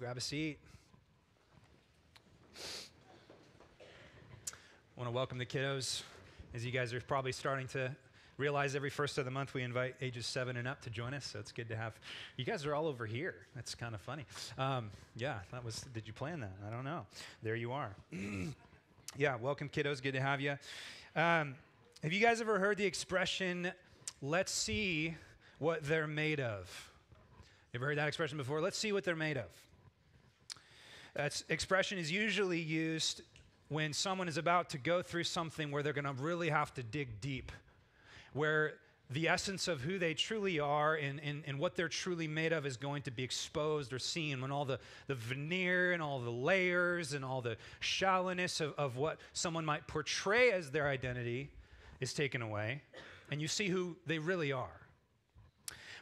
grab a seat. I want to welcome the kiddos. As you guys are probably starting to realize, every first of the month we invite ages seven and up to join us. So it's good to have you guys are all over here. That's kind of funny. Um, yeah, that was. Did you plan that? I don't know. There you are. yeah, welcome, kiddos. Good to have you. Um, have you guys ever heard the expression, let's see what they're made of? You ever heard that expression before? Let's see what they're made of. That expression is usually used when someone is about to go through something where they're going to really have to dig deep, where the essence of who they truly are and, and, and what they're truly made of is going to be exposed or seen when all the, the veneer and all the layers and all the shallowness of, of what someone might portray as their identity is taken away, and you see who they really are.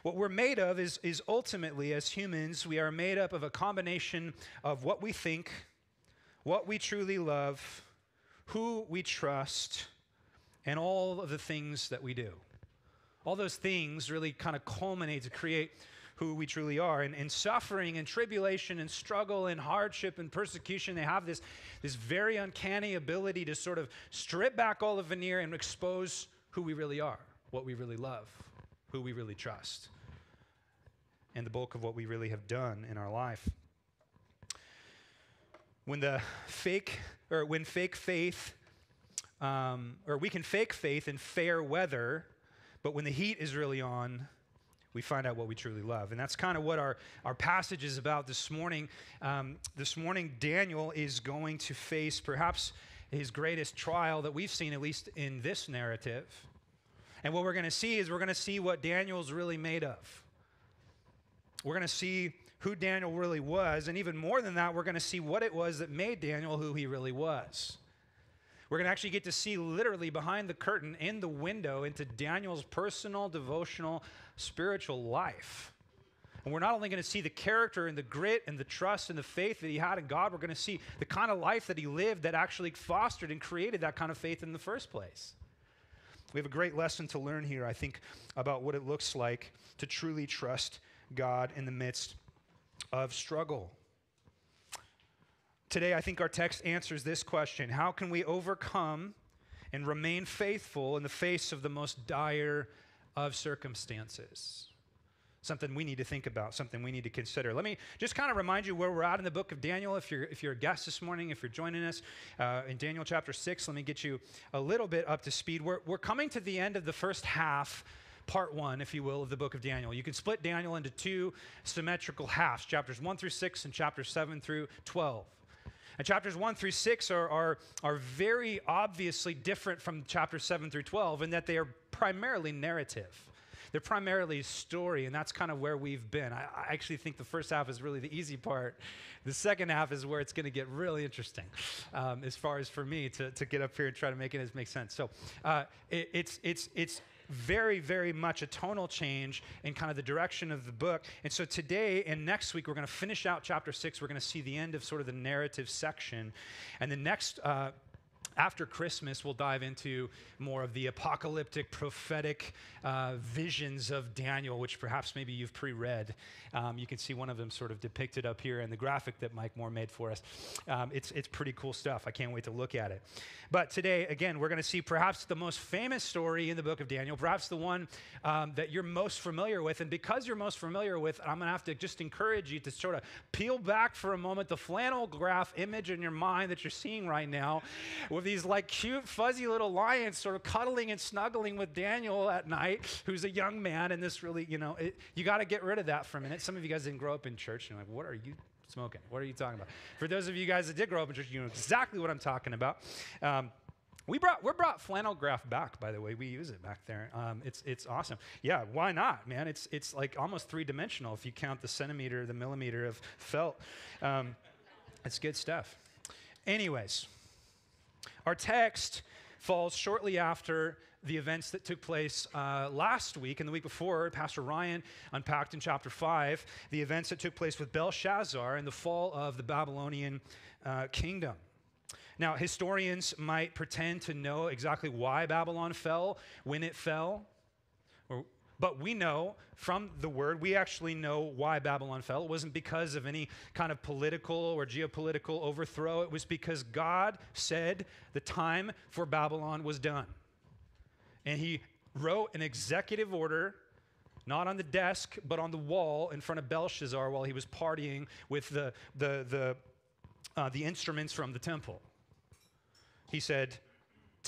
What we're made of is, is ultimately, as humans, we are made up of a combination of what we think, what we truly love, who we trust, and all of the things that we do. All those things really kind of culminate to create who we truly are. And, and suffering and tribulation and struggle and hardship and persecution, they have this, this very uncanny ability to sort of strip back all the veneer and expose who we really are, what we really love, who we really trust, and the bulk of what we really have done in our life. When the fake, or when fake faith, um, or we can fake faith in fair weather, but when the heat is really on, we find out what we truly love. And that's kind of what our, our passage is about this morning. Um, this morning, Daniel is going to face perhaps his greatest trial that we've seen, at least in this narrative. And what we're going to see is we're going to see what Daniel's really made of. We're going to see who Daniel really was. And even more than that, we're going to see what it was that made Daniel who he really was. We're going to actually get to see literally behind the curtain in the window into Daniel's personal, devotional, spiritual life. And we're not only going to see the character and the grit and the trust and the faith that he had in God, we're going to see the kind of life that he lived that actually fostered and created that kind of faith in the first place. We have a great lesson to learn here, I think, about what it looks like to truly trust God in the midst of struggle. Today, I think our text answers this question How can we overcome and remain faithful in the face of the most dire of circumstances? Something we need to think about, something we need to consider. Let me just kind of remind you where we're at in the book of Daniel. If you're, if you're a guest this morning, if you're joining us uh, in Daniel chapter 6, let me get you a little bit up to speed. We're, we're coming to the end of the first half part one, if you will, of the book of Daniel. You can split Daniel into two symmetrical halves, chapters 1 through 6 and chapters 7 through 12. And chapters 1 through 6 are, are, are very obviously different from chapters 7 through 12 in that they are primarily narrative. They're primarily story, and that's kind of where we've been. I, I, actually think the first half is really the easy part. The second half is where it's going to get really interesting, um, as far as for me to, to get up here and try to make it as make sense. So uh, it, it's, it's, it's very, very much a tonal change in kind of the direction of the book. And so today and next week, we're going to finish out chapter six. We're going to see the end of sort of the narrative section. And the next uh, after Christmas, we'll dive into more of the apocalyptic, prophetic uh, visions of Daniel, which perhaps maybe you've pre read. Um, you can see one of them sort of depicted up here in the graphic that Mike Moore made for us. Um, it's, it's pretty cool stuff. I can't wait to look at it. But today, again, we're going to see perhaps the most famous story in the book of Daniel, perhaps the one um, that you're most familiar with. And because you're most familiar with, I'm going to have to just encourage you to sort of peel back for a moment the flannel graph image in your mind that you're seeing right now with these like cute, fuzzy little lions sort of cuddling and snuggling with Daniel at night, who's a young man. And this really, you know, it, you got to get rid of that for a minute. Some of you guys didn't grow up in church. And you're like, what are you smoking? What are you talking about? For those of you guys that did grow up in church, you know exactly what I'm talking about. Um, we brought we brought flannel graph back, by the way. We use it back there. Um, it's it's awesome. Yeah, why not, man? It's it's like almost three dimensional if you count the centimeter, the millimeter of felt. Um, it's good stuff. Anyways, our text falls shortly after the events that took place uh, last week and the week before. Pastor Ryan unpacked in chapter 5 the events that took place with Belshazzar and the fall of the Babylonian uh, kingdom. Now, historians might pretend to know exactly why Babylon fell, when it fell, or But we know from the word, we actually know why Babylon fell. It wasn't because of any kind of political or geopolitical overthrow. It was because God said the time for Babylon was done. And he wrote an executive order not on the desk, but on the wall in front of Belshazzar while he was partying with the, the, the, uh, the instruments from the temple. He said,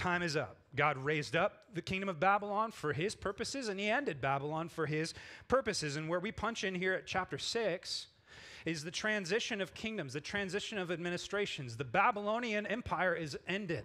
Time is up. God raised up the kingdom of Babylon for his purposes, and he ended Babylon for his purposes. And where we punch in here at chapter 6 is the transition of kingdoms, the transition of administrations. The Babylonian Empire is ended.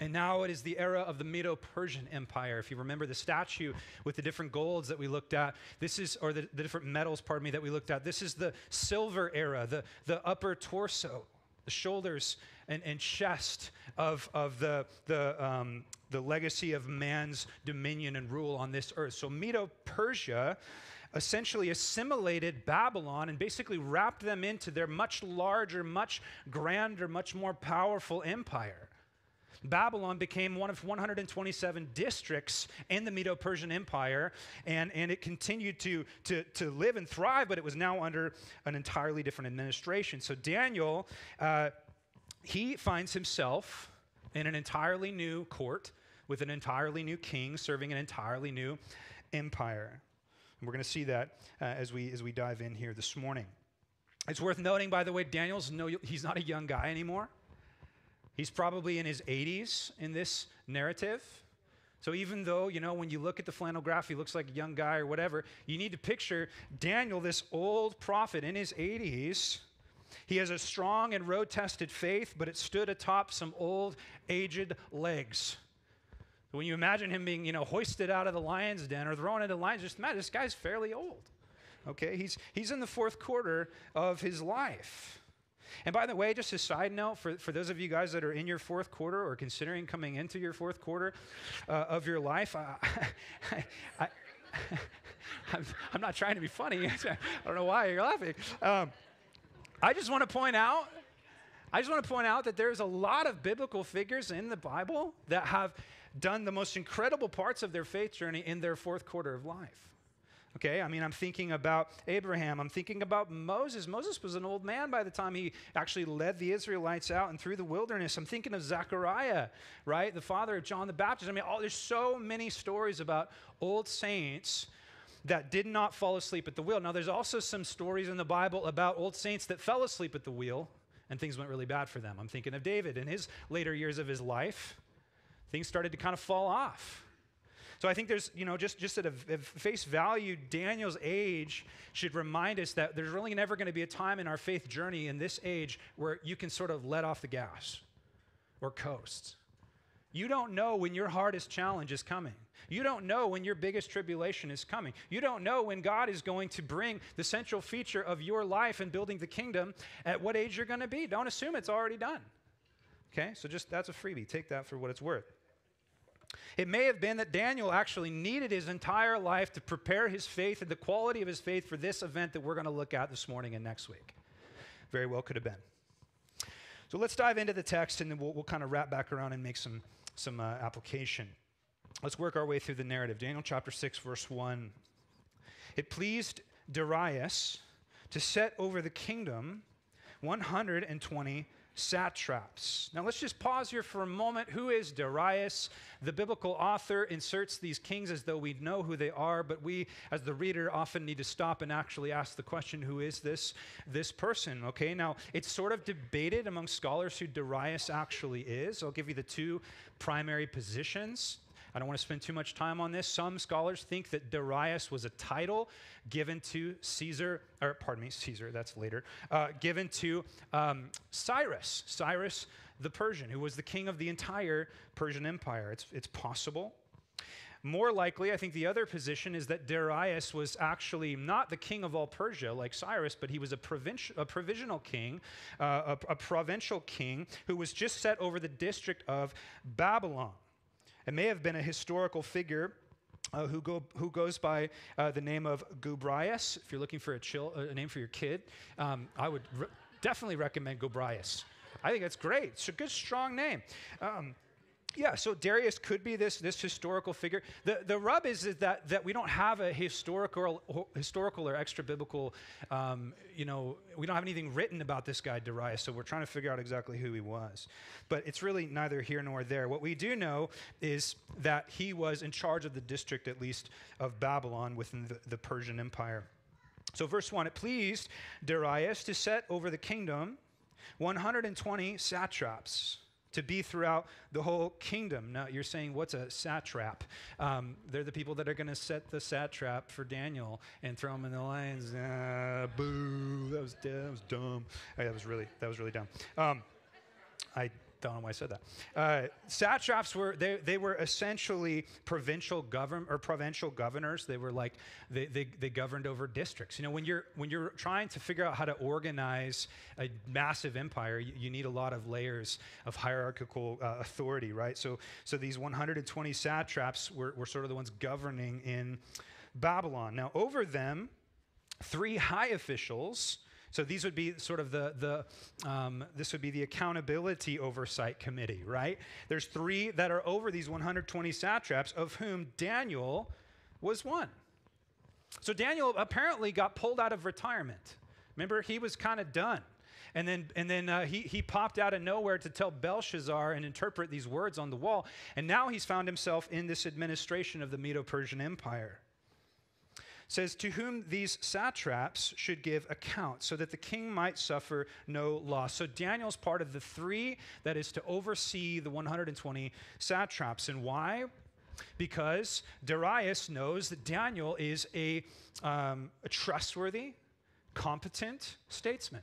And now it is the era of the Medo Persian Empire. If you remember the statue with the different golds that we looked at, this is, or the, the different metals, pardon me, that we looked at, this is the silver era, the, the upper torso, the shoulders and, and chest of, of the, the, um, the legacy of man's dominion and rule on this earth. So Medo Persia essentially assimilated Babylon and basically wrapped them into their much larger, much grander, much more powerful empire. Babylon became one of 127 districts in the Medo Persian Empire, and, and it continued to, to, to live and thrive, but it was now under an entirely different administration. So Daniel, uh, he finds himself in an entirely new court with an entirely new king serving an entirely new empire. And we're going to see that uh, as, we, as we dive in here this morning. It's worth noting, by the way, Daniel's no, he's not a young guy anymore. He's probably in his 80s in this narrative. So even though, you know, when you look at the flannel graph, he looks like a young guy or whatever, you need to picture Daniel, this old prophet in his 80s. He has a strong and road tested faith, but it stood atop some old, aged legs. When you imagine him being, you know, hoisted out of the lion's den or thrown into the lions, just imagine this guy's fairly old. Okay, he's, he's in the fourth quarter of his life. And by the way, just a side note for, for those of you guys that are in your fourth quarter or considering coming into your fourth quarter uh, of your life, uh, I, I, I'm, I'm, not trying to be funny. I don't know why you're laughing. Um, I just want to point out. I just want to point out that there's a lot of biblical figures in the Bible that have done the most incredible parts of their faith journey in their fourth quarter of life. Okay, I mean, I'm thinking about Abraham. I'm thinking about Moses. Moses was an old man by the time he actually led the Israelites out and through the wilderness. I'm thinking of Zechariah, right? The father of John the Baptist. I mean, oh, there's so many stories about old saints that did not fall asleep at the wheel. Now, there's also some stories in the Bible about old saints that fell asleep at the wheel and things went really bad for them. I'm thinking of David in his later years of his life. Things started to kind of fall off so I think there's, you know, just, just at a, face value, Daniel's age should remind us that there's really never going to be a time in our faith journey in this age where you can sort of let off the gas or coast. You don't know when your hardest challenge is coming. You don't know when your biggest tribulation is coming. You don't know when God is going to bring the central feature of your life and building the kingdom at what age you're going to be. Don't assume it's already done. Okay? So just that's a freebie. Take that for what it's worth. It may have been that Daniel actually needed his entire life to prepare his faith and the quality of his faith for this event that we're going to look at this morning and next week. Very well could have been. So let's dive into the text and then we'll, we'll kind of wrap back around and make some, some uh, application. Let's work our way through the narrative. Daniel chapter 6, verse 1. It pleased Darius to set over the kingdom 120 satraps. Now let's just pause here for a moment. Who is Darius? The biblical author inserts these kings as though we know who they are, but we, as the reader, often need to stop and actually ask the question who is this, this person? Okay, now it's sort of debated among scholars who Darius actually is. I'll give you the two primary positions. I don't want to spend too much time on this. Some scholars think that Darius was a title given to Caesar, or pardon me, Caesar, that's later, uh, given to um, Cyrus, Cyrus the Persian, who was the king of the entire Persian Empire. It's, it's possible. More likely, I think the other position is that Darius was actually not the king of all Persia like Cyrus, but he was a, provinci- a provisional king, uh, a, a provincial king who was just set over the district of Babylon. It may have been a historical figure uh, who, go, who goes by uh, the name of Gobryas. If you're looking for a, chill, a name for your kid, um, I would re- definitely recommend Gobryas. I think that's great. It's a good, strong name. Um, Yeah, so Darius could be this, this historical figure. The, the rub is, is that, that we don't have a historical, historical or extra biblical, um, you know, we don't have anything written about this guy, Darius, so we're trying to figure out exactly who he was. But it's really neither here nor there. What we do know is that he was in charge of the district, at least, of Babylon within the, the Persian Empire. So, verse 1 it pleased Darius to set over the kingdom 120 satraps to be throughout the whole kingdom. Now, you're saying, what's a satrap? Um, they're the people that are going to set the satrap for Daniel and throw him in the lions. Ah, boo! That was that was dumb. That was really that was really dumb. Um, I don't know why I said that. Uh, satraps were they, they were essentially provincial govern or provincial governors. They were like they, they, they governed over districts. You know, when you're when you're trying to figure out how to organize a massive empire, you, you need a lot of layers of hierarchical uh, authority, right? So so these 120 satraps were, were sort of the ones governing in Babylon. Now over them, three high officials so these would be sort of the, the um, this would be the accountability oversight committee, right? There's three that are over these 120 satraps, of whom Daniel was one. So Daniel apparently got pulled out of retirement. Remember, he was kind of done. And then, and then uh, he, he popped out of nowhere to tell Belshazzar and interpret these words on the wall. And now he's found himself in this administration of the Medo Persian Empire says, To whom these satraps should give account, so that the king might suffer no loss. So Daniel's part of the three that is to oversee the 120 satraps. And why? Because Darius knows that Daniel is a, um, a trustworthy, competent statesman.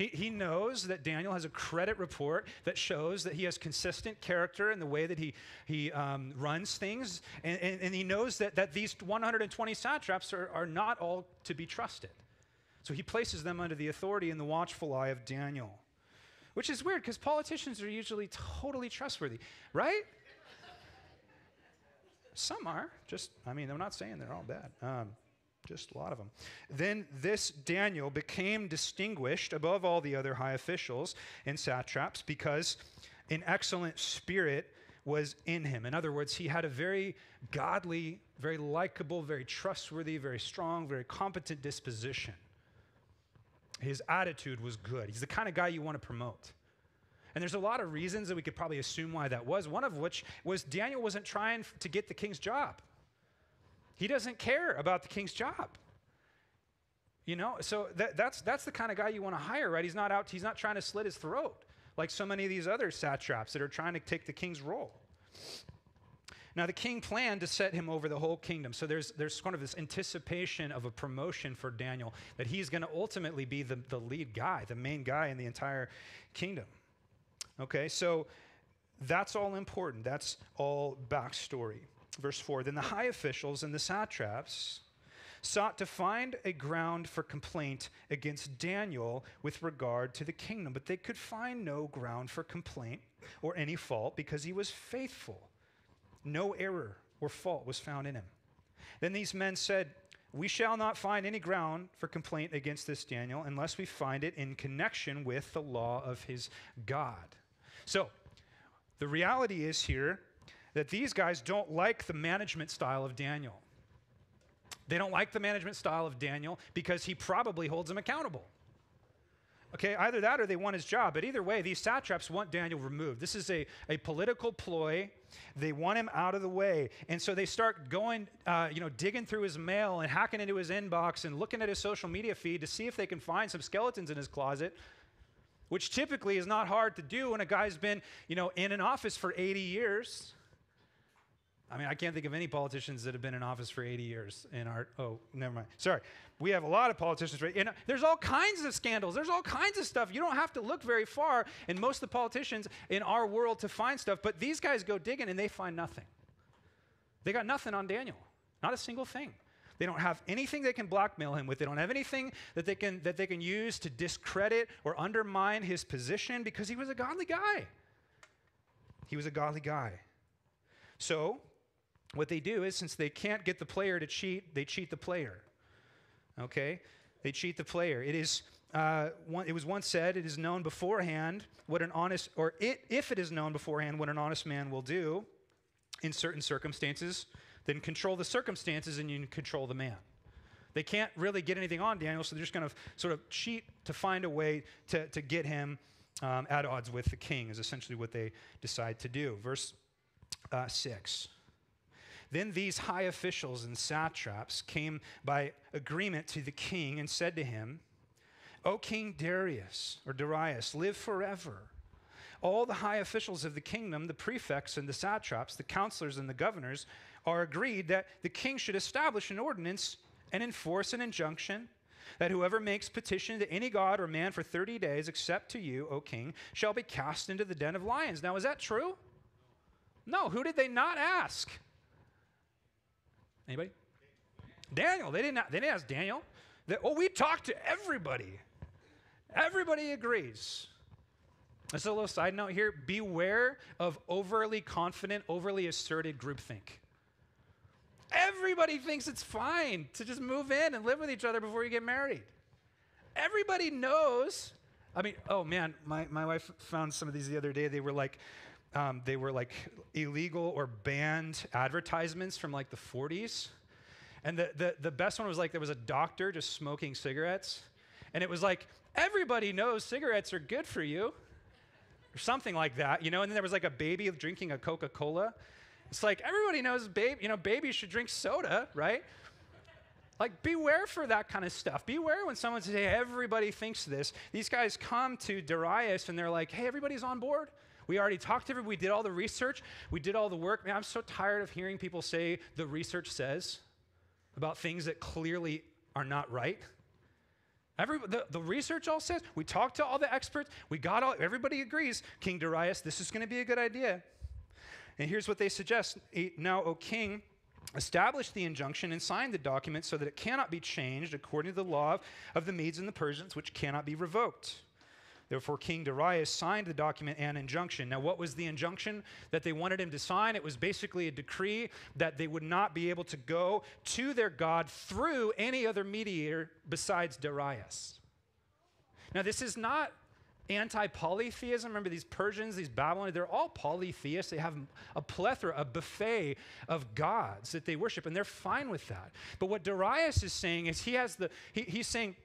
He, he knows that Daniel has a credit report that shows that he has consistent character in the way that he, he um, runs things. And, and, and, he knows that, that these 120 satraps are, are not all to be trusted. So he places them under the authority and the watchful eye of Daniel, which is weird because politicians are usually totally trustworthy, right? Some are. Just, I mean, I'm not saying they're all bad. Um, just a lot of them. Then this Daniel became distinguished above all the other high officials and satraps because an excellent spirit was in him. In other words, he had a very godly, very likable, very trustworthy, very strong, very competent disposition. His attitude was good. He's the kind of guy you want to promote. And there's a lot of reasons that we could probably assume why that was. One of which was Daniel wasn't trying to get the king's job. He doesn't care about the king's job. You know, so that, that's, that's the kind of guy you want to hire, right? He's not out, he's not trying to slit his throat like so many of these other satraps that are trying to take the king's role. Now, the king planned to set him over the whole kingdom. So there's, there's kind of this anticipation of a promotion for Daniel that he's going to ultimately be the, the lead guy, the main guy in the entire kingdom. Okay, so that's all important. That's all backstory. Verse 4 Then the high officials and the satraps sought to find a ground for complaint against Daniel with regard to the kingdom, but they could find no ground for complaint or any fault because he was faithful. No error or fault was found in him. Then these men said, We shall not find any ground for complaint against this Daniel unless we find it in connection with the law of his God. So, the reality is here that these guys don't like the management style of Daniel. They don't like the management style of Daniel because he probably holds them accountable. Okay, either that or they want his job. But either way, these satraps want Daniel removed. This is a, a political ploy. They want him out of the way. And so they start going, uh, you know, digging through his mail and hacking into his inbox and looking at his social media feed to see if they can find some skeletons in his closet, which typically is not hard to do when a guy's been, you know, in an office for 80 years. I mean, I can't think of any politicians that have been in office for 80 years in our. Oh, never mind. Sorry. We have a lot of politicians. Right? And there's all kinds of scandals. There's all kinds of stuff. You don't have to look very far in most of the politicians in our world to find stuff. But these guys go digging and they find nothing. They got nothing on Daniel. Not a single thing. They don't have anything they can blackmail him with. They don't have anything that they can that they can use to discredit or undermine his position because he was a godly guy. He was a godly guy. So what they do is since they can't get the player to cheat, they cheat the player. Okay? They cheat the player. It is. Uh, one, it was once said, it is known beforehand what an honest, or it, if it is known beforehand what an honest man will do in certain circumstances, then control the circumstances and you can control the man. They can't really get anything on Daniel, so they're just going to sort of cheat to find a way to, to get him um, at odds with the king, is essentially what they decide to do. Verse uh, 6. Then these high officials and satraps came by agreement to the king and said to him, O King Darius, or Darius, live forever. All the high officials of the kingdom, the prefects and the satraps, the counselors and the governors, are agreed that the king should establish an ordinance and enforce an injunction that whoever makes petition to any god or man for 30 days, except to you, O king, shall be cast into the den of lions. Now, is that true? No. Who did they not ask? Anybody? Daniel. They didn't, they didn't ask Daniel. They, oh, we talked to everybody. Everybody agrees. Just a little side note here beware of overly confident, overly asserted groupthink. Everybody thinks it's fine to just move in and live with each other before you get married. Everybody knows. I mean, oh man, my, my wife found some of these the other day. They were like, um, they were like illegal or banned advertisements from like the 40s. And the, the, the best one was like there was a doctor just smoking cigarettes. And it was like, everybody knows cigarettes are good for you, or something like that, you know? And then there was like a baby drinking a Coca Cola. It's like everybody knows babe, you know, babies should drink soda, right? Like, beware for that kind of stuff. Beware when someone says, hey, everybody thinks this. These guys come to Darius and they're like, hey, everybody's on board. We already talked to everybody. We did all the research. We did all the work. Man, I'm so tired of hearing people say the research says about things that clearly are not right. Every, the, the research all says, we talked to all the experts. We got all, everybody agrees, King Darius, this is going to be a good idea. And here's what they suggest Now, O king, establish the injunction and sign the document so that it cannot be changed according to the law of the Medes and the Persians, which cannot be revoked. Therefore, King Darius signed the document and injunction. Now, what was the injunction that they wanted him to sign? It was basically a decree that they would not be able to go to their God through any other mediator besides Darius. Now, this is not anti polytheism. Remember, these Persians, these Babylonians, they're all polytheists. They have a plethora, a buffet of gods that they worship, and they're fine with that. But what Darius is saying is he has the, he, he's saying,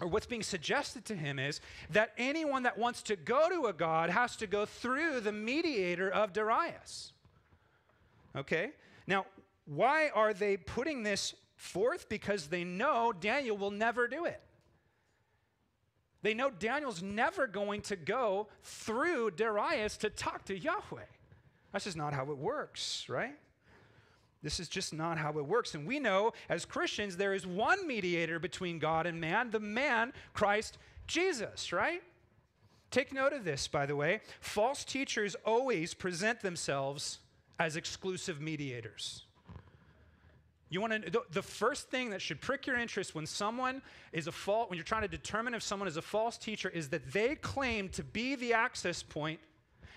or what's being suggested to him is that anyone that wants to go to a god has to go through the mediator of Darius. Okay? Now, why are they putting this forth? Because they know Daniel will never do it. They know Daniel's never going to go through Darius to talk to Yahweh. That's just not how it works, right? This is just not how it works. And we know as Christians, there is one mediator between God and man, the man, Christ Jesus, right? Take note of this, by the way. False teachers always present themselves as exclusive mediators. You want to the, first thing that should prick your interest when someone is a fault when you're trying to determine if someone is a false teacher is that they claim to be the access point.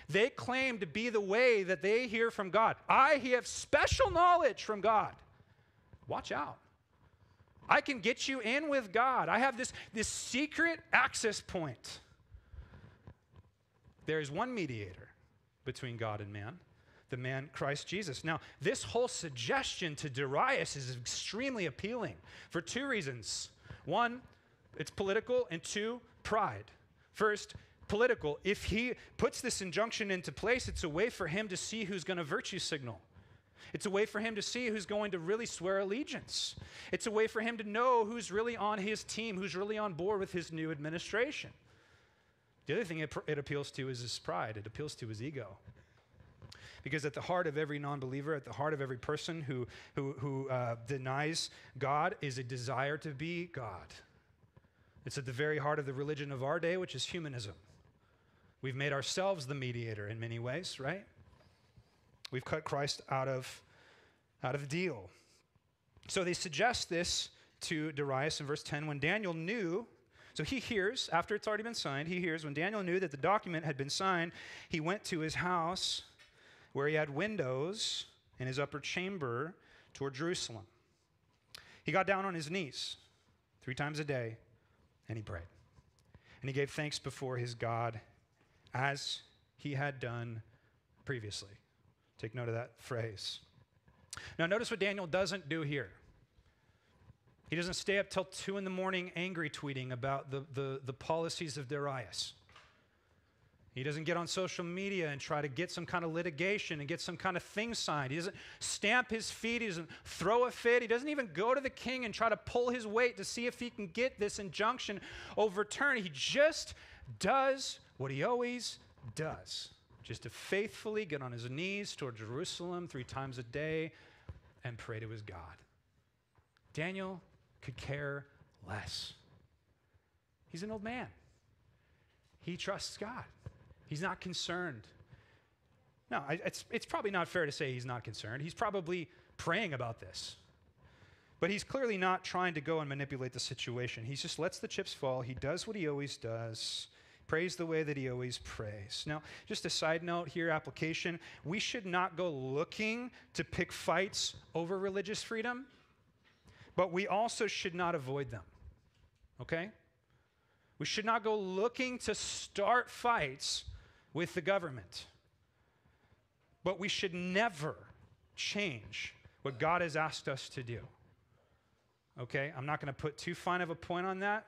They claim to be the way that they hear from God. I have special knowledge from God. Watch out. I can get you in with God. I have this, this secret access point. There is one mediator between God and man, the man Christ Jesus. Now, this whole suggestion to Darius is extremely appealing for two reasons. One, it's political, and two, pride. First, political. If he puts this injunction into place, it's a way for him to see who's going to virtue signal. It's a way for him to see who's going to really swear allegiance. It's a way for him to know who's really on his team, who's really on board with his new administration. The other thing it, it appeals to is his pride, it appeals to his ego. Because at the heart of every non believer, at the heart of every person who, who, who uh, denies God, is a desire to be God. It's at the very heart of the religion of our day, which is humanism. We've made ourselves the mediator in many ways, right? We've cut Christ out of, out of the deal. So they suggest this to Darius in verse 10 when Daniel knew so he hears, after it's already been signed, he hears when Daniel knew that the document had been signed, he went to his house where he had windows in his upper chamber toward Jerusalem. He got down on his knees three times a day And he prayed. And he gave thanks before his God as he had done previously. Take note of that phrase. Now, notice what Daniel doesn't do here. He doesn't stay up till 2 in the morning angry tweeting about the, the, the policies of Darius. He doesn't get on social media and try to get some kind of litigation and get some kind of thing signed. He doesn't stamp his feet. He doesn't throw a fit. He doesn't even go to the king and try to pull his weight to see if he can get this injunction overturned. He just does what he always does just to faithfully get on his knees toward Jerusalem three times a day and pray to his God. Daniel could care less. He's an old man. He trusts God. He's not concerned. No, it's, it's probably not fair to say he's not concerned. He's probably praying about this. But he's clearly not trying to go and manipulate the situation. He just lets the chips fall. He does what he always does, prays the way that he always prays. Now, just a side note here, application we should not go looking to pick fights over religious freedom, but we also should not avoid them. Okay? We should not go looking to start fights with the government. But we should never change what God has asked us to do. Okay? I'm not going to put too fine of a point on that.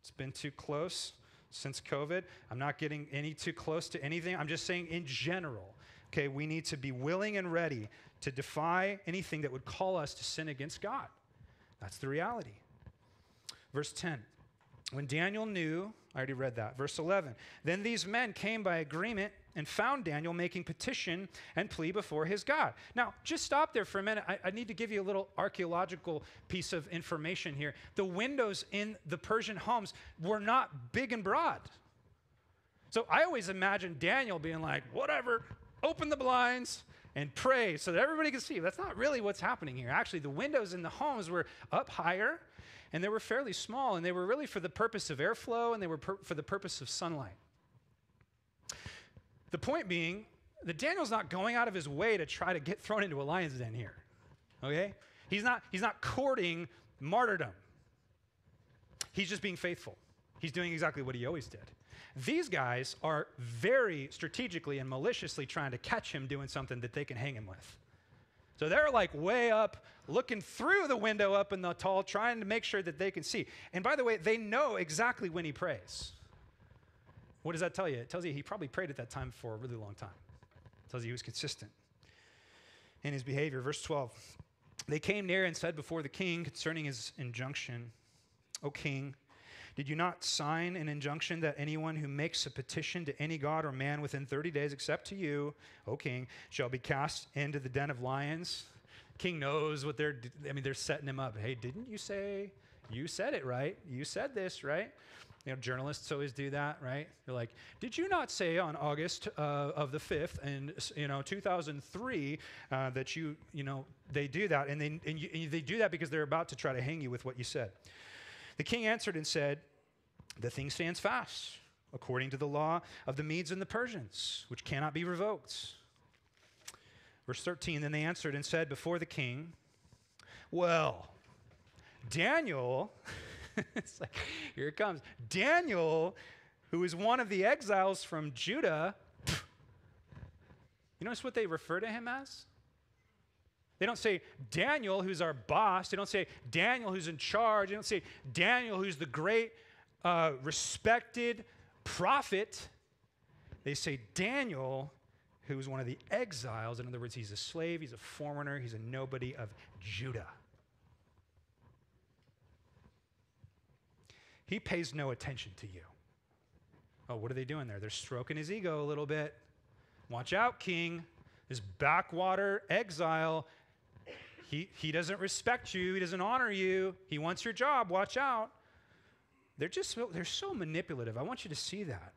It's been too close since COVID. I'm not getting any too close to anything. I'm just saying in general, okay, we need to be willing and ready to defy anything that would call us to sin against God. That's the reality. Verse 10 when Daniel knew, I already read that, verse 11, then these men came by agreement and found Daniel making petition and plea before his God. Now, just stop there for a minute. I, I, need to give you a little archaeological piece of information here. The windows in the Persian homes were not big and broad. So I always imagine Daniel being like, whatever, open the blinds and pray so that everybody can see. That's not really what's happening here. Actually, the windows in the homes were up higher and they were fairly small, and they were really for the purpose of airflow and they were for the purpose of sunlight. The point being that Daniel's not going out of his way to try to get thrown into a lion's den here. Okay? He's not, he's not courting martyrdom. He's just being faithful. He's doing exactly what he always did. These guys are very strategically and maliciously trying to catch him doing something that they can hang him with. So they're like way up, looking through the window up in the tall, trying to make sure that they can see. And by the way, they know exactly when he prays. What does that tell you? It tells you he probably prayed at that time for a really long time. It tells you he was consistent in his behavior. Verse 12 They came near and said before the king concerning his injunction, O king, did you not sign an injunction that anyone who makes a petition to any god or man within 30 days, except to you, O king, shall be cast into the den of lions? King knows what they're, I mean, they're setting him up. Hey, didn't you say, you said it right? You said this, right? You know, journalists always do that, right? They're like, "Did you not say on August uh, of the fifth, and you know, 2003, uh, that you, you know, they do that, and they and, you, and they do that because they're about to try to hang you with what you said." The king answered and said, The thing stands fast, according to the law of the Medes and the Persians, which cannot be revoked. Verse 13 Then they answered and said before the king, Well, Daniel, it's like, here it comes. Daniel, who is one of the exiles from Judah, you notice what they refer to him as? They don't say Daniel, who's our boss. They don't say Daniel, who's in charge. They don't say Daniel, who's the great, uh, respected prophet. They say Daniel, who's one of the exiles. In other words, he's a slave, he's a foreigner, he's a nobody of Judah. He pays no attention to you. Oh, what are they doing there? They're stroking his ego a little bit. Watch out, king. This backwater exile he, he doesn't respect you. He doesn't honor you. He wants your job. Watch out. They're just so, they're so manipulative. I want you to see that.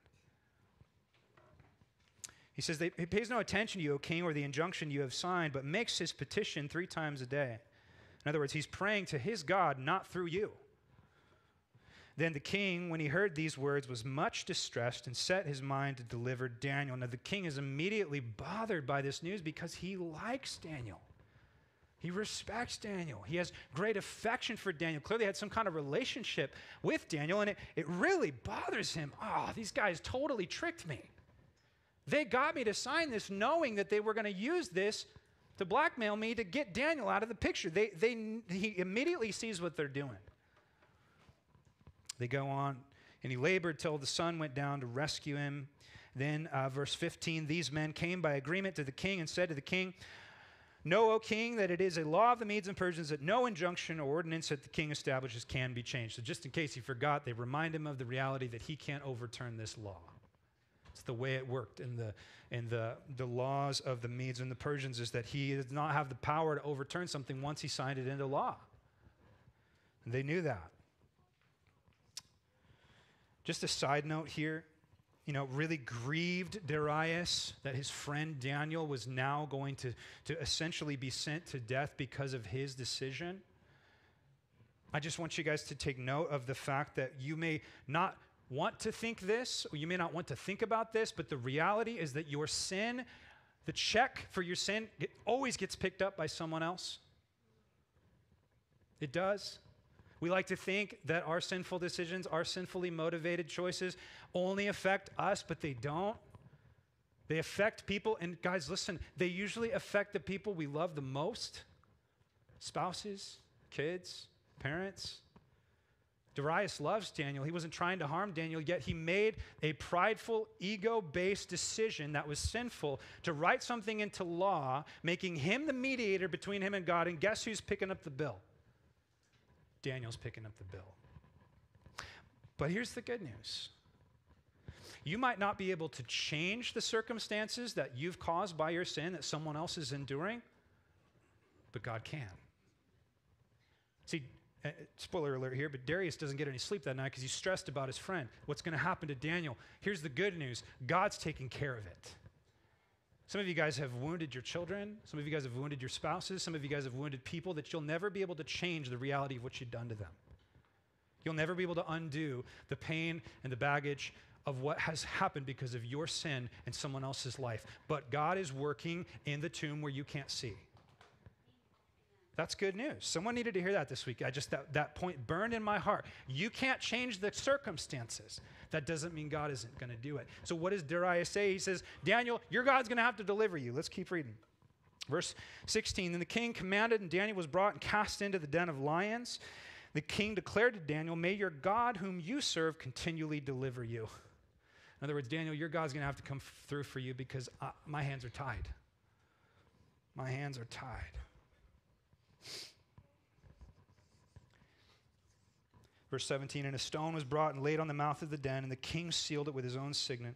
He says, He pays no attention to you, O king, or the injunction you have signed, but makes his petition three times a day. In other words, he's praying to his God, not through you. Then the king, when he heard these words, was much distressed and set his mind to deliver Daniel. Now, the king is immediately bothered by this news because he likes Daniel. He respects Daniel. He has great affection for Daniel. Clearly had some kind of relationship with Daniel, and it, it really bothers him. Oh, these guys totally tricked me. They got me to sign this knowing that they were going to use this to blackmail me to get Daniel out of the picture. They, they, he immediately sees what they're doing. They go on, and he labored till the sun went down to rescue him. Then, uh, verse 15, these men came by agreement to the king and said to the king, Know, O king, that it is a law of the Medes and Persians that no injunction or ordinance that the king establishes can be changed. So, just in case he forgot, they remind him of the reality that he can't overturn this law. It's the way it worked in the, in the, the laws of the Medes and the Persians, is that he does not have the power to overturn something once he signed it into law. And they knew that. Just a side note here you know, really grieved Darius that his friend Daniel was now going to, to essentially be sent to death because of his decision. I just want you guys to take note of the fact that you may not want to think this, or you may not want to think about this, but the reality is that your sin, the check for your sin, it always gets picked up by someone else. It does. We like to think that our sinful decisions, our sinfully motivated choices only affect us, but they don't. They affect people, and guys, listen, they usually affect the people we love the most spouses, kids, parents. Darius loves Daniel. He wasn't trying to harm Daniel, yet he made a prideful, ego based decision that was sinful to write something into law, making him the mediator between him and God. And guess who's picking up the bill? Daniel's picking up the bill. But here's the good news you might not be able to change the circumstances that you've caused by your sin that someone else is enduring, but God can. See, uh, spoiler alert here, but Darius doesn't get any sleep that night because he's stressed about his friend. What's going to happen to Daniel? Here's the good news God's taking care of it. Some of you guys have wounded your children. Some of you guys have wounded your spouses. Some of you guys have wounded people that you'll never be able to change the reality of what you've done to them. You'll never be able to undo the pain and the baggage of what has happened because of your sin in someone else's life. But God is working in the tomb where you can't see. That's good news. Someone needed to hear that this week. I just that, that point burned in my heart. You can't change the circumstances. That doesn't mean God isn't going to do it. So what does Darius say? He says, Daniel, your God's going to have to deliver you. Let's keep reading. Verse 16 Then the king commanded, and Daniel was brought and cast into the den of lions. The king declared to Daniel, May your God, whom you serve, continually deliver you. In other words, Daniel, your God's going to have to come through for you because uh, my hands are tied. My hands are tied. Verse 17 And a stone was brought and laid on the mouth of the den, and the king sealed it with his own signet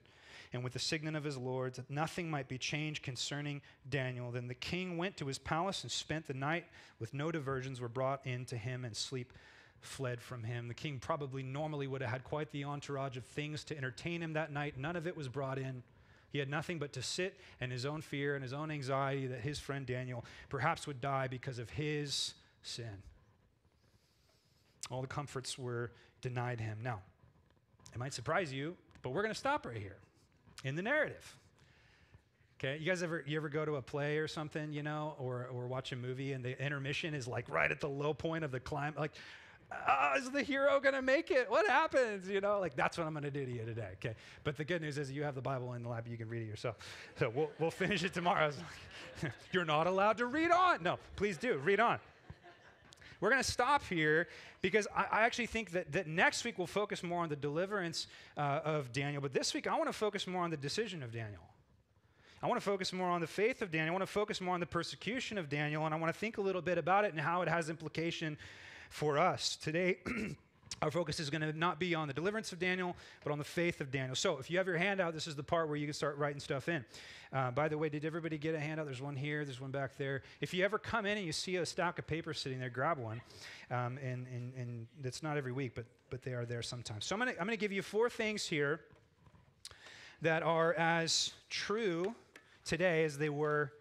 and with the signet of his lords, that nothing might be changed concerning Daniel. Then the king went to his palace and spent the night with no diversions were brought in to him, and sleep fled from him. The king probably normally would have had quite the entourage of things to entertain him that night. None of it was brought in. He had nothing but to sit in his own fear and his own anxiety that his friend Daniel perhaps would die because of his sin. All the comforts were denied him. Now, it might surprise you, but we're going to stop right here in the narrative. Okay, you guys ever you ever go to a play or something, you know, or or watch a movie and the intermission is like right at the low point of the climb, like oh, is the hero going to make it? What happens? You know, like that's what I'm going to do to you today. Okay. But the good news is you have the Bible in the lab. You can read it yourself. So we'll, we'll finish it tomorrow. You're not allowed to read on. No, please do. Read on. We're going to stop here because I, I, actually think that, that next week we'll focus more on the deliverance uh, of Daniel. But this week I want to focus more on the decision of Daniel. I want to focus more on the faith of Daniel. I want to focus more on the persecution of Daniel. And I want to think a little bit about it and how it has implication for us. Today, our focus is going to not be on the deliverance of Daniel, but on the faith of Daniel. So if you have your handout, this is the part where you can start writing stuff in. Uh, by the way, did everybody get a handout? There's one here, there's one back there. If you ever come in and you see a stack of papers sitting there, grab one. Um, and, and, and it's not every week, but, but they are there sometimes. So I'm going to I'm going to give you four things here that are as true today as they were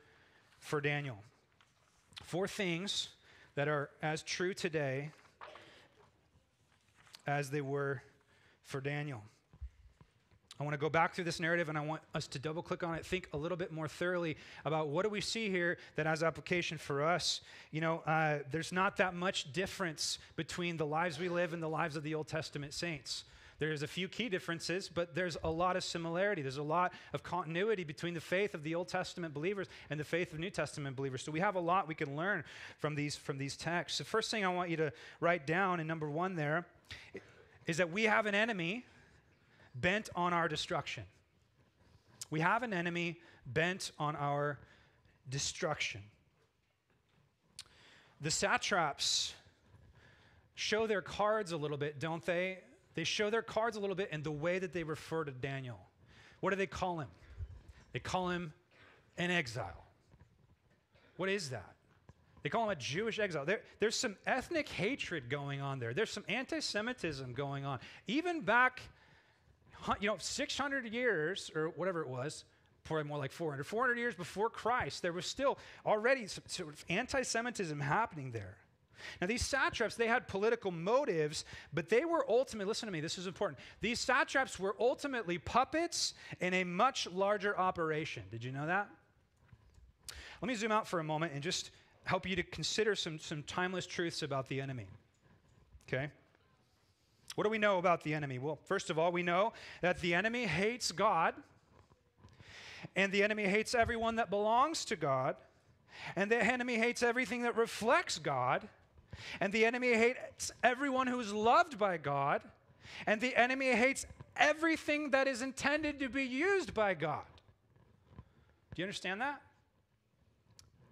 for Daniel. Four things that are as true today as they were for Daniel. I want to go back through this narrative and I want us to double click on it, think a little bit more thoroughly about what do we see here that has application for us. You know, uh, there's not that much difference between the lives we live and the lives of the Old Testament saints. There's a few key differences, but there's a lot of similarity. There's a lot of continuity between the faith of the Old Testament believers and the faith of New Testament believers. So we have a lot we can learn from these from these texts. The first thing I want you to write down in number one there is that we have an enemy bent on our destruction. We have an enemy bent on our destruction. The satraps show their cards a little bit, don't they? They show their cards a little bit in the way that they refer to Daniel. What do they call him? They call him an exile. What is that? They call him a Jewish exile. There, there's some ethnic hatred going on there. There's some anti Semitism going on. Even back you know, 600 years or whatever it was, probably more like 400, 400 years before Christ, there was still already some sort of anti Semitism happening there. Now, these satraps, they had political motives, but they were ultimately, listen to me, this is important. These satraps were ultimately puppets in a much larger operation. Did you know that? Let me zoom out for a moment and just help you to consider some, some timeless truths about the enemy. Okay? What do we know about the enemy? Well, first of all, we know that the enemy hates God, and the enemy hates everyone that belongs to God, and the enemy hates everything that reflects God, and the enemy hates everyone who's loved by God, and the enemy hates everything that is intended to be used by God. Do you understand that?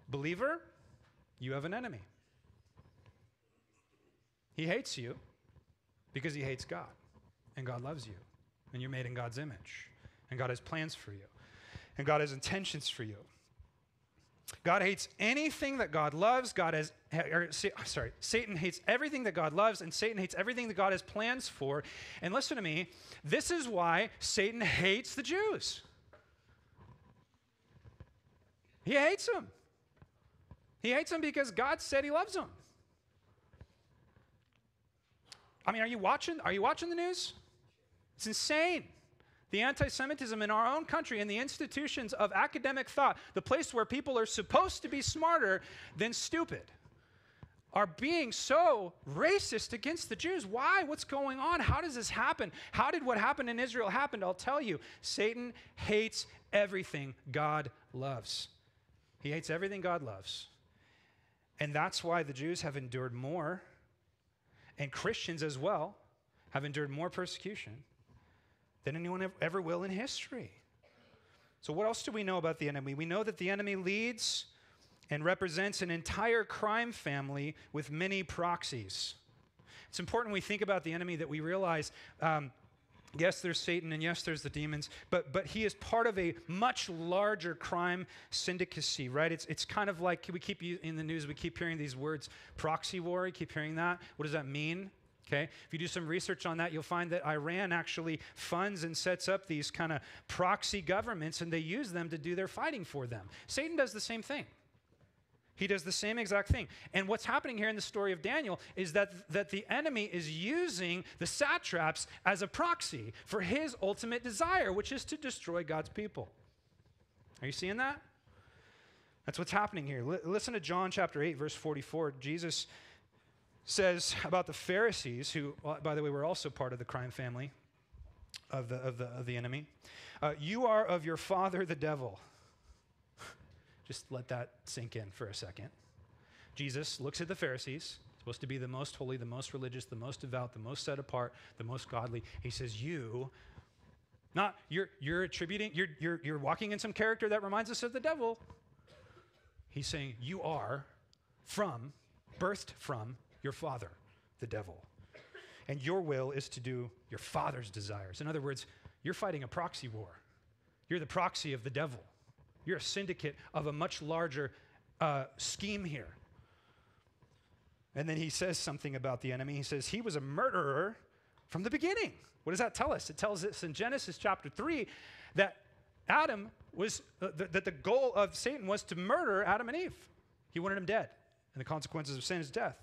Believer, you have an enemy. He hates you because he hates God and God loves you and you're made in God's image and God has plans for you and God has intentions for you. God hates anything that God loves. God has, or, sorry, Satan hates everything that God loves, and Satan hates everything that God has plans for. And listen to me, this is why Satan hates the Jews. He hates them. He hates them because God said he loves them. I mean, are you watching? Are you watching the news? It's insane. The anti Semitism in our own country and the institutions of academic thought, the place where people are supposed to be smarter than stupid, are being so racist against the Jews. Why? What's going on? How does this happen? How did what happened in Israel happen? I'll tell you. Satan hates everything God loves. He hates everything God loves. And that's why the Jews have endured more and Christians as well have endured more persecution than anyone ever will in history. So, what else do we know about the enemy? We know that the enemy leads and represents an entire crime family with many proxies. It's important we think about the enemy that we realize um, Yes, there's Satan, and yes, there's the demons, but, but he is part of a much larger crime syndicacy, right? It's, it's kind of like we keep in the news, we keep hearing these words proxy war, you keep hearing that. What does that mean? Okay, if you do some research on that, you'll find that Iran actually funds and sets up these kind of proxy governments and they use them to do their fighting for them. Satan does the same thing. He does the same exact thing. And what's happening here in the story of Daniel is that, that the enemy is using the satraps as a proxy for his ultimate desire, which is to destroy God's people. Are you seeing that? That's what's happening here. L- listen to John chapter 8, verse 44. Jesus says about the Pharisees, who, by the way, were also part of the crime family of the, of the, of the enemy. Uh, you are of your father, the devil just let that sink in for a second. Jesus looks at the Pharisees, supposed to be the most holy, the most religious, the most devout, the most set apart, the most godly. He says, You, not you're you're attributing, you're you're you're walking in some character that reminds us of the devil. He's saying, You are from, birthed from your father, the devil. And your will is to do your father's desires. In other words, you're fighting a proxy war. You're the proxy of the devil. You're a syndicate of a much larger uh, scheme here. And then he says something about the enemy. He says, He was a murderer from the beginning. What does that tell us? It tells us in Genesis chapter 3 that Adam was, uh, th- that the goal of Satan was to murder Adam and Eve. He wanted them dead. And the consequences of sin is death.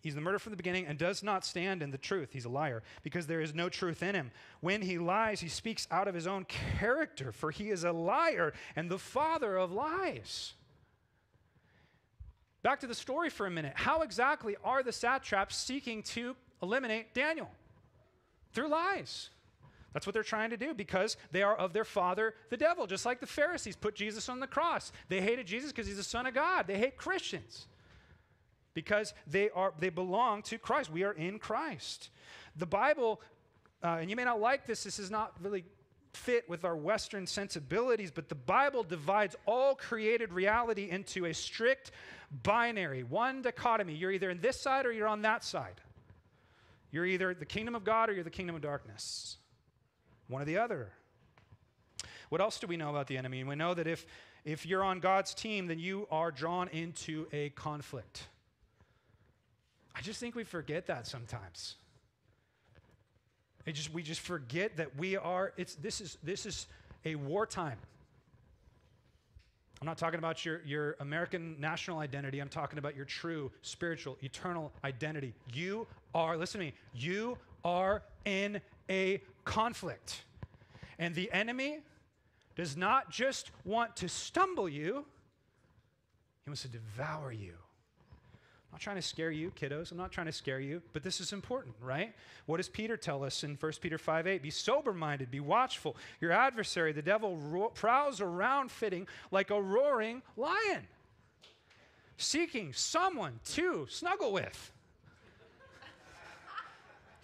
He's the murderer from the beginning and does not stand in the truth. He's a liar because there is no truth in him. When he lies, he speaks out of his own character, for he is a liar and the father of lies. Back to the story for a minute. How exactly are the satraps seeking to eliminate Daniel? Through lies. That's what they're trying to do because they are of their father, the devil, just like the Pharisees put Jesus on the cross. They hated Jesus because he's the Son of God. They hate Christians because they are they belong to Christ. We are in Christ. The Bible, uh, and you may not like this. This is not really fit with our Western sensibilities, but the Bible divides all created reality into a strict binary, one dichotomy. You're either in this side or you're on that side. You're either the kingdom of God or you're the kingdom of darkness. One or the other. What else do we know about the enemy? We know that if, if you're on God's team, then you are drawn into a conflict. I just think we forget that sometimes. It just, we just forget that we are, it's, this, is, this is a wartime. I'm not talking about your, your American national identity. I'm talking about your true spiritual, eternal identity. You are, listen to me, you are in a conflict. And the enemy does not just want to stumble you, he wants to devour you not trying to scare you, kiddos. I'm not trying to scare you, but this is important, right? What does Peter tell us in 1 Peter 5 8? Be sober minded, be watchful. Your adversary, the devil, ro- prowls around fitting like a roaring lion, seeking someone to snuggle with.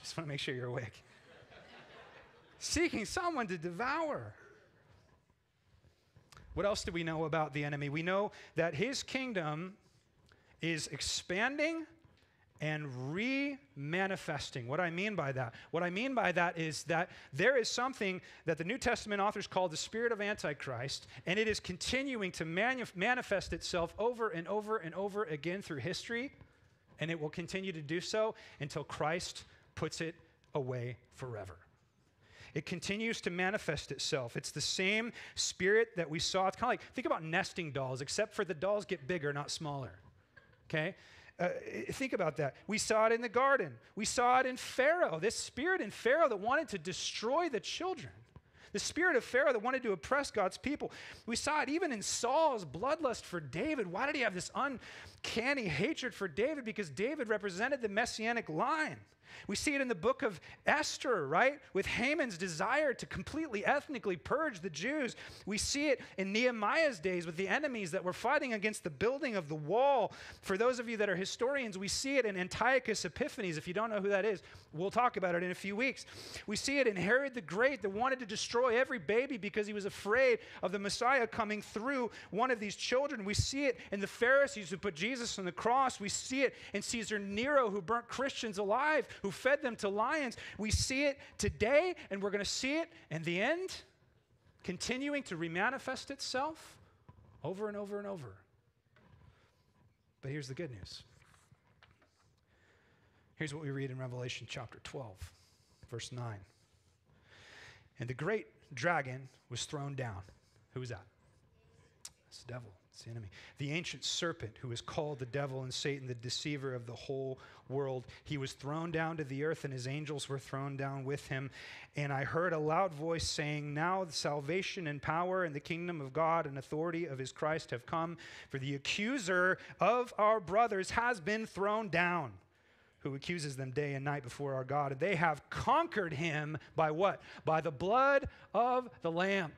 Just want to make sure you're awake. seeking someone to devour. What else do we know about the enemy? We know that his kingdom is expanding and re-manifesting. What I mean by that? What I mean by that is that there is something that the New Testament authors call the spirit of Antichrist, and it is continuing to manifest itself over and over and over again through history, and it will continue to do so until Christ puts it away forever. It continues to manifest itself. It's the same spirit that we saw. It's kind of like, think about nesting dolls, except for the dolls get bigger, not smaller okay? Uh, think about that. We saw it in the garden. We saw it in Pharaoh, this spirit in Pharaoh that wanted to destroy the children. The spirit of Pharaoh that wanted to oppress God's people. We saw it even in Saul's bloodlust for David. Why did he have this uncanny hatred for David? Because David represented the messianic line. We see it in the book of Esther, right? With Haman's desire to completely ethnically purge the Jews. We see it in Nehemiah's days with the enemies that were fighting against the building of the wall. For those of you that are historians, we see it in Antiochus Epiphanes. If you don't know who that is, we'll talk about it in a few weeks. We see it in Herod the Great that wanted to destroy every baby because he was afraid of the Messiah coming through one of these children. We see it in the Pharisees who put Jesus on the cross. We see it in Caesar Nero who burnt Christians alive who fed them to lions. We see it today, and we're going to see it in the end, continuing to remanifest itself over and over and over. But here's the good news. Here's what we read in Revelation chapter 12, verse 9. And the great dragon was thrown down. Who was that? It's the devil. It's the enemy. The ancient serpent, who is called the devil and Satan, the deceiver of the whole world, he was thrown down to the earth, and his angels were thrown down with him. And I heard a loud voice saying, Now the salvation and power and the kingdom of God and authority of his Christ have come, for the accuser of our brothers has been thrown down. Who accuses them day and night before our God. And they have conquered him by what? By the blood of the Lamb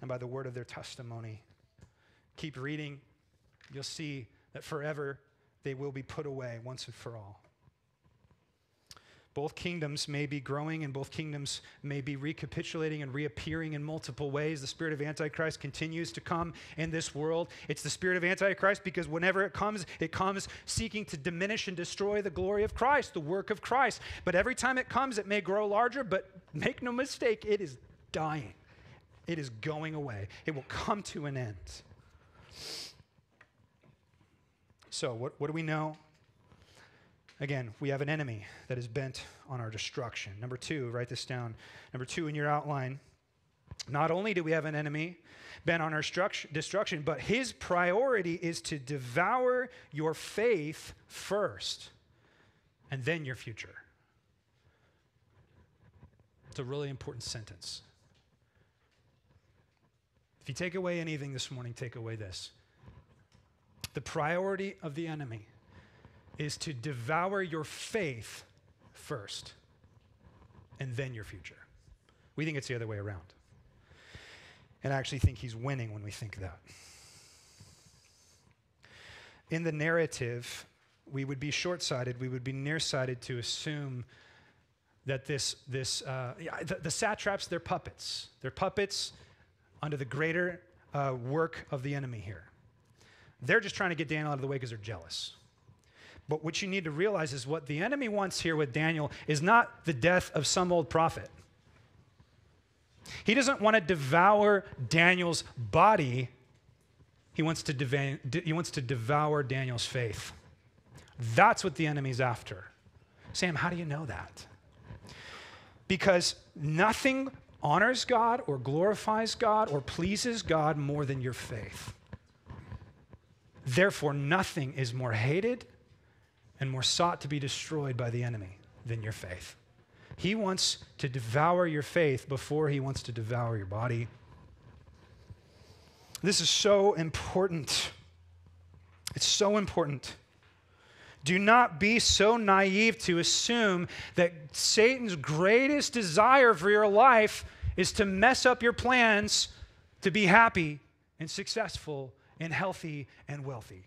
and by the word of their testimony keep reading, you'll see that forever they will be put away once and for all. Both kingdoms may be growing and both kingdoms may be recapitulating and reappearing in multiple ways. The spirit of Antichrist continues to come in this world. It's the spirit of Antichrist because whenever it comes, it comes seeking to diminish and destroy the glory of Christ, the work of Christ. But every time it comes, it may grow larger, but make no mistake, it is dying. It is going away. It will come to an end. So, what, what do we know? Again, we have an enemy that is bent on our destruction. Number two, write this down. Number two in your outline. Not only do we have an enemy bent on our destruction, but his priority is to devour your faith first. and then your future. It's a really important sentence. If you take away anything this morning, take away this. The priority of the enemy is to devour your faith first and then your future. We think it's the other way around. And I actually think he's winning when we think that. In the narrative, we would be short sighted, we would be nearsighted to assume that this, this uh, the, the, satraps, they're puppets. They're puppets under the greater uh, work of the enemy here. They're just trying to get Daniel out of the way because they're jealous. But what you need to realize is what the enemy wants here with Daniel is not the death of some old prophet. He doesn't want to devour Daniel's body, he wants to, deva- he wants to devour Daniel's faith. That's what the enemy's after. Sam, how do you know that? Because nothing honors God or glorifies God or pleases God more than your faith. Therefore, nothing is more hated and more sought to be destroyed by the enemy than your faith. He wants to devour your faith before he wants to devour your body. This is so important. It's so important. Do not be so naive to assume that Satan's greatest desire for your life is to mess up your plans to be happy and successful and healthy and wealthy.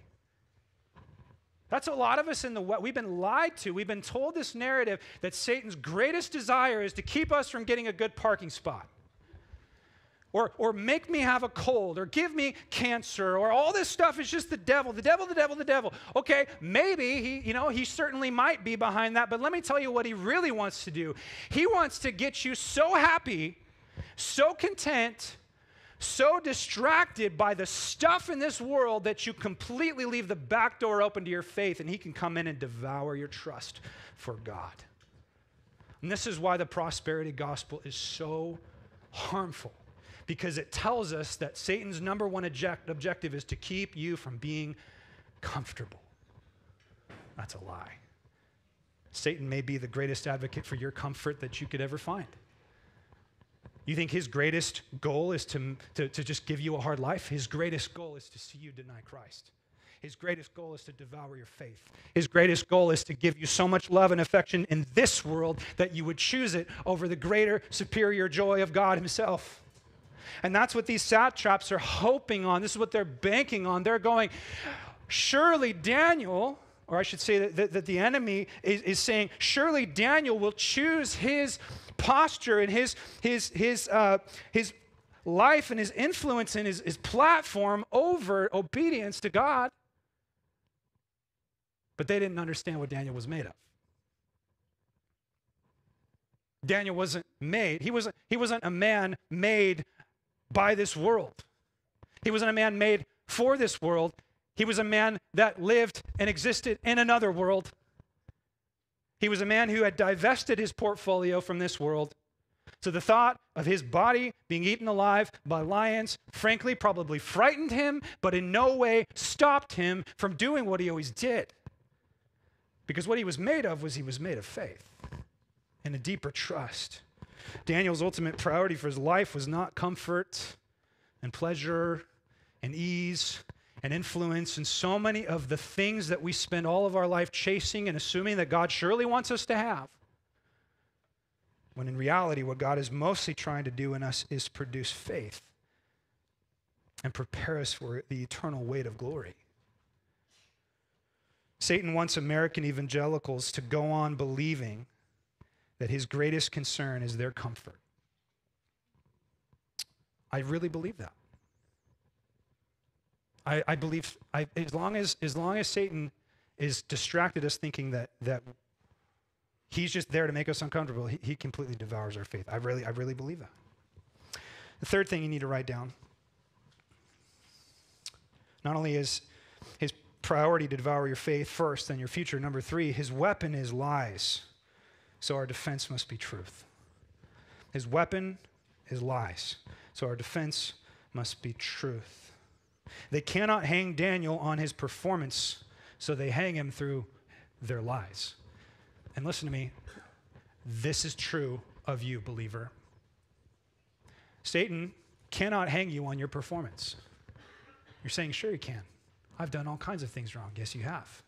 That's a lot of us in the we've been lied to. We've been told this narrative that Satan's greatest desire is to keep us from getting a good parking spot. Or, or make me have a cold, or give me cancer, or all this stuff is just the devil, the devil, the devil, the devil. Okay, maybe he, you know, he certainly might be behind that, but let me tell you what he really wants to do. He wants to get you so happy, so content, so distracted by the stuff in this world that you completely leave the back door open to your faith and he can come in and devour your trust for God. And this is why the prosperity gospel is so harmful because it tells us that Satan's number one object- objective is to keep you from being comfortable. That's a lie. Satan may be the greatest advocate for your comfort that you could ever find. You think his greatest goal is to, to, to, just give you a hard life? His greatest goal is to see you deny Christ. His greatest goal is to devour your faith. His greatest goal is to give you so much love and affection in this world that you would choose it over the greater, superior joy of God Himself. And that's what these satraps are hoping on. This is what they're banking on. They're going, surely Daniel, or I should say that, that, that the enemy is, is saying, surely Daniel will choose his posture and his, his, his, uh, his life and his influence and his, his platform over obedience to God. But they didn't understand what Daniel was made of. Daniel wasn't made, he wasn't, he wasn't a man made by this world. He wasn't a man made for this world. He was a man that lived and existed in another world he was a man who had divested his portfolio from this world. So the thought of his body being eaten alive by lions, frankly, probably frightened him, but in no way stopped him from doing what he always did. Because what he was made of was he was made of faith and a deeper trust. Daniel's ultimate priority for his life was not comfort and pleasure and ease and influence and so many of the things that we spend all of our life chasing and assuming that God surely wants us to have. When in reality, what God is mostly trying to do in us is produce faith and prepare us for the eternal weight of glory. Satan wants American evangelicals to go on believing that his greatest concern is their comfort. I really believe that. I, I believe I, as long as as long as Satan is distracted us thinking that that he's just there to make us uncomfortable, he, he completely devours our faith. I really I really believe that. The third thing you need to write down. Not only is his priority to devour your faith first, then your future. Number three, his weapon is lies. So our defense must be truth. His weapon is lies. So our defense must be truth. They cannot hang Daniel on his performance, so they hang him through their lies. And listen to me, this is true of you, believer. Satan cannot hang you on your performance. You're saying, sure, he can. I've done all kinds of things wrong. Yes, you have.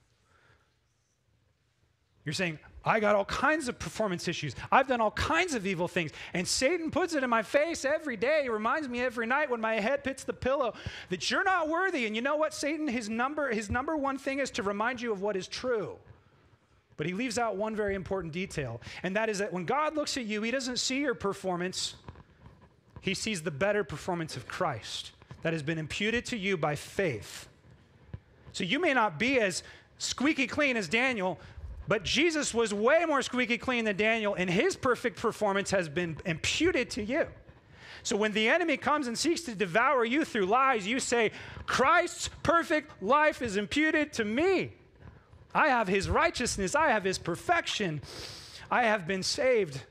You're saying, I got all kinds of performance issues. I've done all kinds of evil things. And Satan puts it in my face every day. He reminds me every night when my head hits the pillow that you're not worthy. And you know what, Satan, his number, his number one thing is to remind you of what is true. But he leaves out one very important detail, and that is that when God looks at you, he doesn't see your performance, he sees the better performance of Christ that has been imputed to you by faith. So you may not be as squeaky clean as Daniel, but Jesus was way more squeaky clean than Daniel, and his perfect performance has been imputed to you. So when the enemy comes and seeks to devour you through lies, you say, Christ's perfect life is imputed to me. I have his righteousness, I have his perfection. I have been saved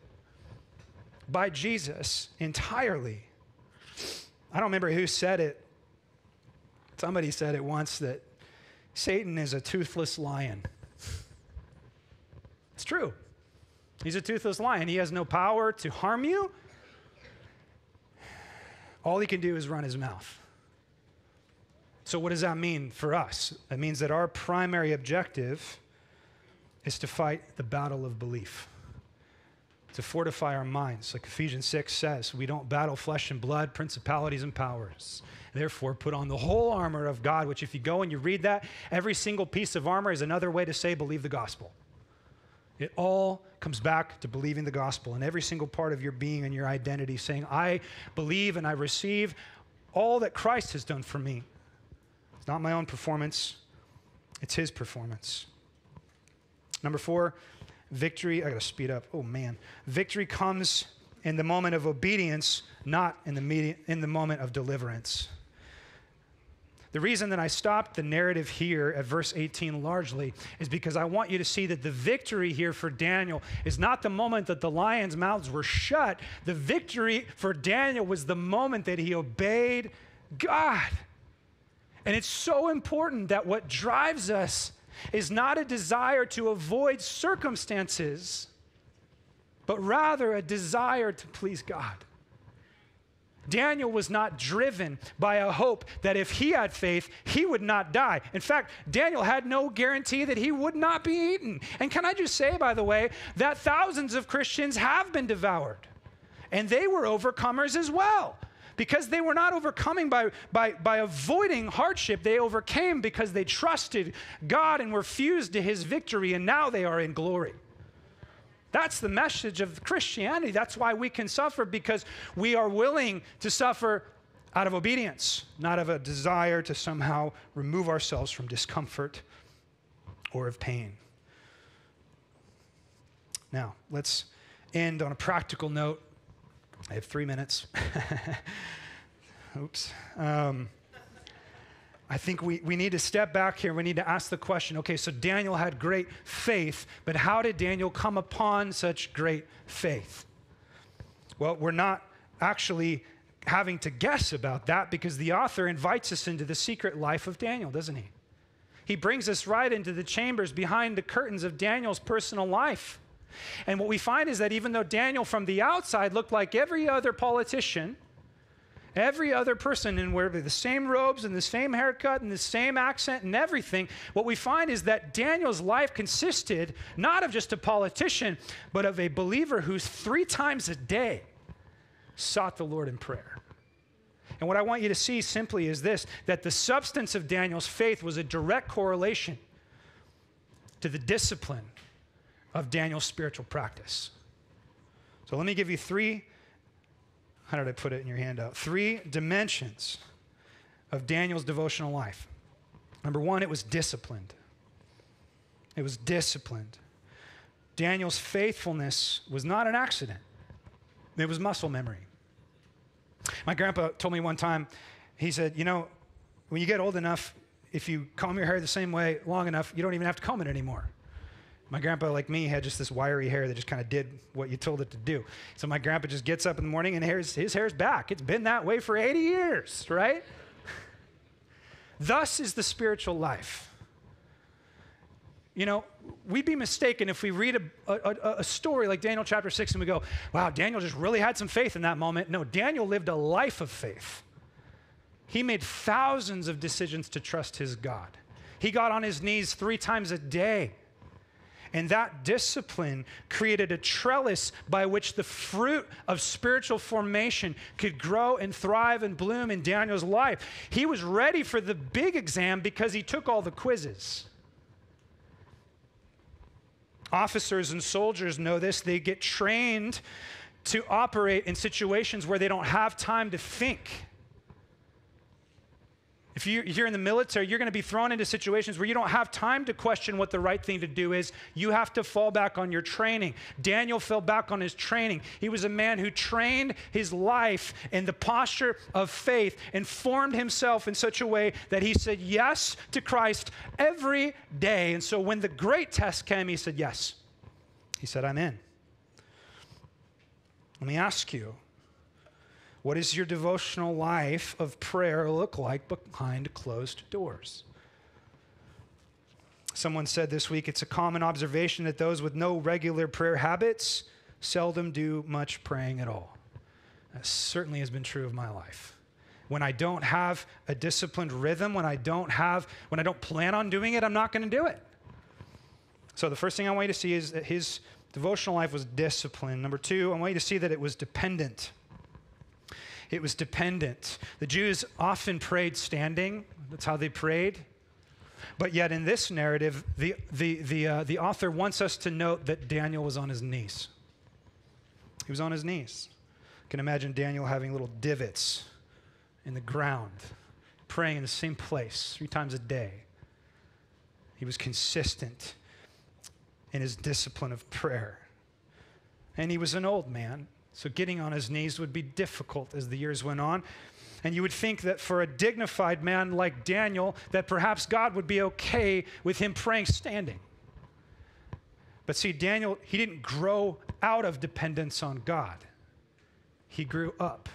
by Jesus entirely. I don't remember who said it. Somebody said it once that Satan is a toothless lion. It's true. He's a toothless lion. He has no power to harm you. All he can do is run his mouth. So, what does that mean for us? It means that our primary objective is to fight the battle of belief to fortify our minds. Like Ephesians 6 says, we don't battle flesh and blood, principalities and powers. Therefore, put on the whole armor of God, which, if you go and you read that, every single piece of armor is another way to say, believe the gospel. It all comes back to believing the gospel in every single part of your being and your identity, saying, I believe and I receive all that Christ has done for me. It's not my own performance, it's His performance. Number four, Victory, I got to speed up. Oh man. Victory comes in the moment of obedience, not in the, in the moment of deliverance. The reason that I stopped the narrative here at verse 18 largely is because I want you to see that the victory here for Daniel is not the moment that the lions' mouths were shut. The victory for Daniel was the moment that he obeyed God. And it's so important that what drives us is not a desire to avoid circumstances, but rather a desire to please God. Daniel was not driven by a hope that if he had faith, he would not die. In fact, Daniel had no guarantee that he would not be eaten. And can I just say, by the way, that thousands of Christians have been devoured, and they were overcomers as well because they were not overcoming by, by, by avoiding hardship. They overcame because they trusted God and were fused to his victory, and now they are in glory. That's the message of Christianity. That's why we can suffer because we are willing to suffer out of obedience, not of a desire to somehow remove ourselves from discomfort or of pain. Now, let's end on a practical note I have three minutes. Oops. Um, I think we, we need to step back here. We need to ask the question okay, so Daniel had great faith, but how did Daniel come upon such great faith? Well, we're not actually having to guess about that because the author invites us into the secret life of Daniel, doesn't he? He brings us right into the chambers behind the curtains of Daniel's personal life. And what we find is that even though Daniel from the outside looked like every other politician, every other person in wear the same robes and the same haircut and the same accent and everything, what we find is that Daniel's life consisted not of just a politician, but of a believer who three times a day sought the Lord in prayer. And what I want you to see simply is this that the substance of Daniel's faith was a direct correlation to the discipline of Daniel's spiritual practice. So let me give you three, how did I put it in your handout? Three dimensions of Daniel's devotional life. Number one, it was disciplined. It was disciplined. Daniel's faithfulness was not an accident, it was muscle memory. My grandpa told me one time, he said, You know, when you get old enough, if you comb your hair the same way long enough, you don't even have to comb it anymore. My grandpa, like me, had just this wiry hair that just kind of did what you told it to do. So my grandpa just gets up in the morning and his, his hair's back. It's been that way for 80 years, right? Thus is the spiritual life. You know, we'd be mistaken if we read a, a, a, story like Daniel chapter 6 and we go, wow, Daniel just really had some faith in that moment. No, Daniel lived a life of faith. He made thousands of decisions to trust his God. He got on his knees three times a day. And that discipline created a trellis by which the fruit of spiritual formation could grow and thrive and bloom in Daniel's life. He was ready for the big exam because he took all the quizzes. Officers and soldiers know this. They get trained to operate in situations where they don't have time to think. If you're in the military, you're going to be thrown into situations where you don't have time to question what the right thing to do is. You have to fall back on your training. Daniel fell back on his training. He was a man who trained his life in the posture of faith and formed himself in such a way that he said yes to Christ every day. And so when the great test came, he said yes. He said, I'm in. Let me ask you what does your devotional life of prayer look like behind closed doors? Someone said this week it's a common observation that those with no regular prayer habits seldom do much praying at all. That certainly has been true of my life. When I don't have a disciplined rhythm, when I don't have, when I don't plan on doing it, I'm not going to do it. So the first thing I want you to see is that his devotional life was disciplined. Number two, I want you to see that it was dependent it was dependent. The Jews often prayed standing, that's how they prayed. But yet, in this narrative, the, the, the, uh, the author wants us to note that Daniel was on his knees. He was on his knees. You can imagine Daniel having little divots in the ground, praying in the same place three times a day. He was consistent in his discipline of prayer. And he was an old man. So getting on his knees would be difficult as the years went on. And you would think that for a dignified man like Daniel, that perhaps God would be okay with him praying standing. But see, Daniel, he didn't grow out of dependence on God. He grew up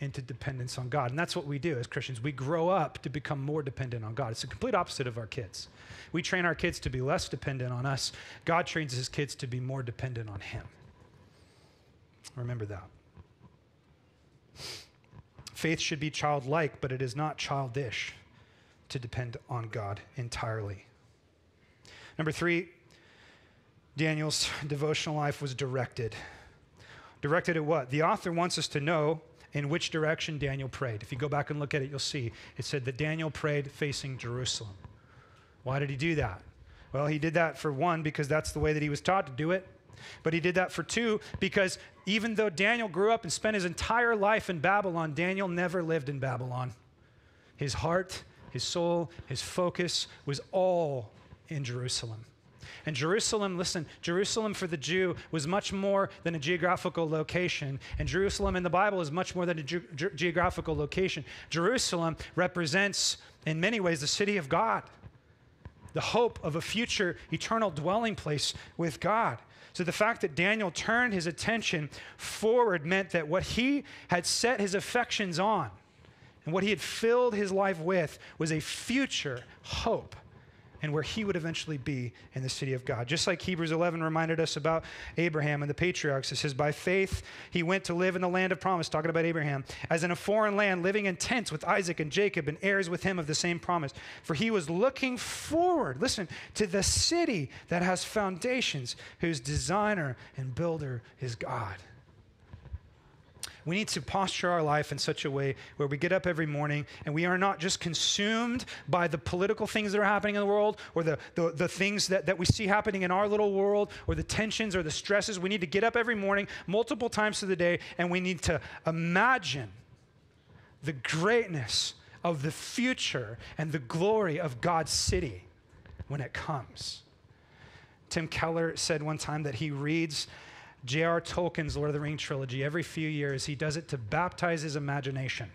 into dependence on God. And that's what we do as Christians. We grow up to become more dependent on God. It's the complete opposite of our kids. We train our kids to be less dependent on us. God trains his kids to be more dependent on him. Remember that. Faith should be childlike, but it is not childish to depend on God entirely. Number three, Daniel's devotional life was directed. Directed at what? The author wants us to know in which direction Daniel prayed. If you go back and look at it, you'll see it said that Daniel prayed facing Jerusalem. Why did he do that? Well, he did that for one, because that's the way that he was taught to do it. But he did that for two because even though Daniel grew up and spent his entire life in Babylon, Daniel never lived in Babylon. His heart, his soul, his focus was all in Jerusalem. And Jerusalem, listen, Jerusalem for the Jew was much more than a geographical location. And Jerusalem in the Bible is much more than a ge- ge- geographical location. Jerusalem represents, in many ways, the city of God, the hope of a future eternal dwelling place with God. So the fact that Daniel turned his attention forward meant that what he had set his affections on and what he had filled his life with was a future hope and where he would eventually be in the city of God. Just like Hebrews 11 reminded us about Abraham and the patriarchs, it says, By faith he went to live in the land of promise, talking about Abraham, as in a foreign land, living in tents with Isaac and Jacob and heirs with him of the same promise. For he was looking forward, listen, to the city that has foundations, whose designer and builder is God. We need to posture our life in such a way where we get up every morning and we are not just consumed by the political things that are happening in the world or the, the, the things that, that we see happening in our little world or the tensions or the stresses. We need to get up every morning multiple times through the day and we need to imagine the greatness of the future and the glory of God's city when it comes. Tim Keller said one time that he reads J.R. Tolkien's Lord of the Rings trilogy every few years. He does it to baptize his imagination.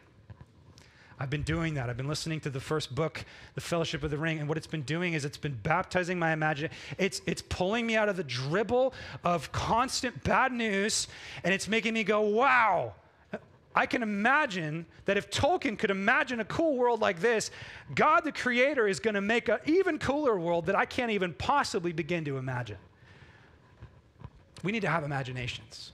I've been doing that. I've been listening to the first book, The Fellowship of the Ring, and what it's been doing is it's been baptizing my imagination. It's, it's pulling me out of the dribble of constant bad news, and it's making me go, wow. I can imagine that if Tolkien could imagine a cool world like this, God the Creator is going to make an even cooler world that I can't even possibly begin to imagine. We need to have imaginations.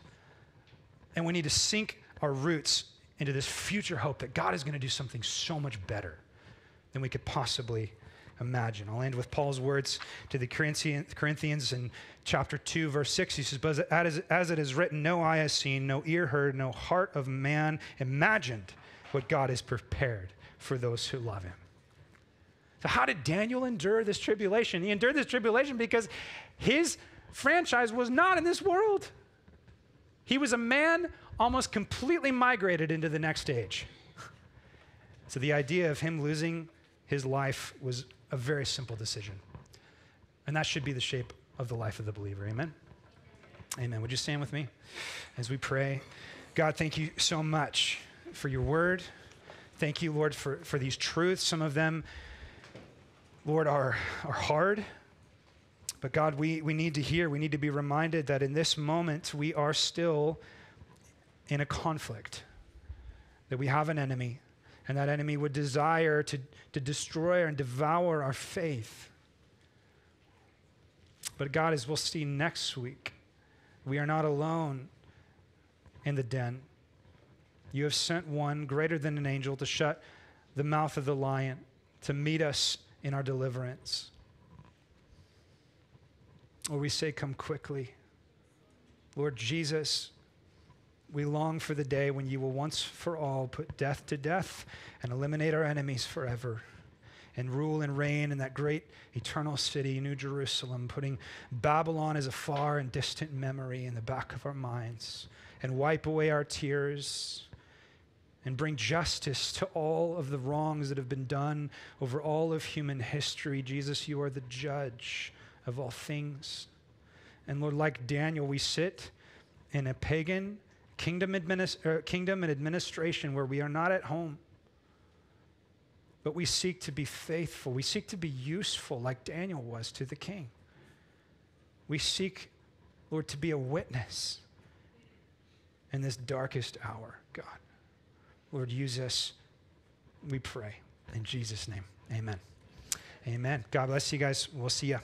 And we need to sink our roots into this future hope that God is going to do something so much better than we could possibly imagine. I'll end with Paul's words to the Corinthians in chapter 2, verse 6. He says, But as, as it is written, no eye has seen, no ear heard, no heart of man imagined what God has prepared for those who love him. So, how did Daniel endure this tribulation? He endured this tribulation because his franchise was not in this world. He was a man almost completely migrated into the next age. So, the idea of him losing his life was a very simple decision. And that should be the shape of the life of the believer. Amen? Amen. Would you stand with me as we pray? God, thank you so much for your word. Thank you, Lord, for, for these truths. Some of them, Lord, are, are hard. But God, we, we need to hear, we need to be reminded that in this moment we are still in a conflict, that we have an enemy, and that enemy would desire to, to destroy and devour our faith. But God, as we'll see next week, we are not alone in the den. You have sent one greater than an angel to shut the mouth of the lion, to meet us in our deliverance. Or we say, Come quickly. Lord Jesus, we long for the day when you will once for all put death to death and eliminate our enemies forever and rule and reign in that great eternal city, New Jerusalem, putting Babylon as a far and distant memory in the back of our minds and wipe away our tears and bring justice to all of the wrongs that have been done over all of human history. Jesus, you are the judge of all things. And Lord, like Daniel, we sit in a pagan kingdom, administ- uh, kingdom and administration where we are not at home but we seek to be faithful. We seek to be useful like Daniel was to the king. We seek, Lord, to be a witness in this darkest hour, God. Lord, use us, we pray. In Jesus' name, amen. Amen. God bless you guys. We'll see you.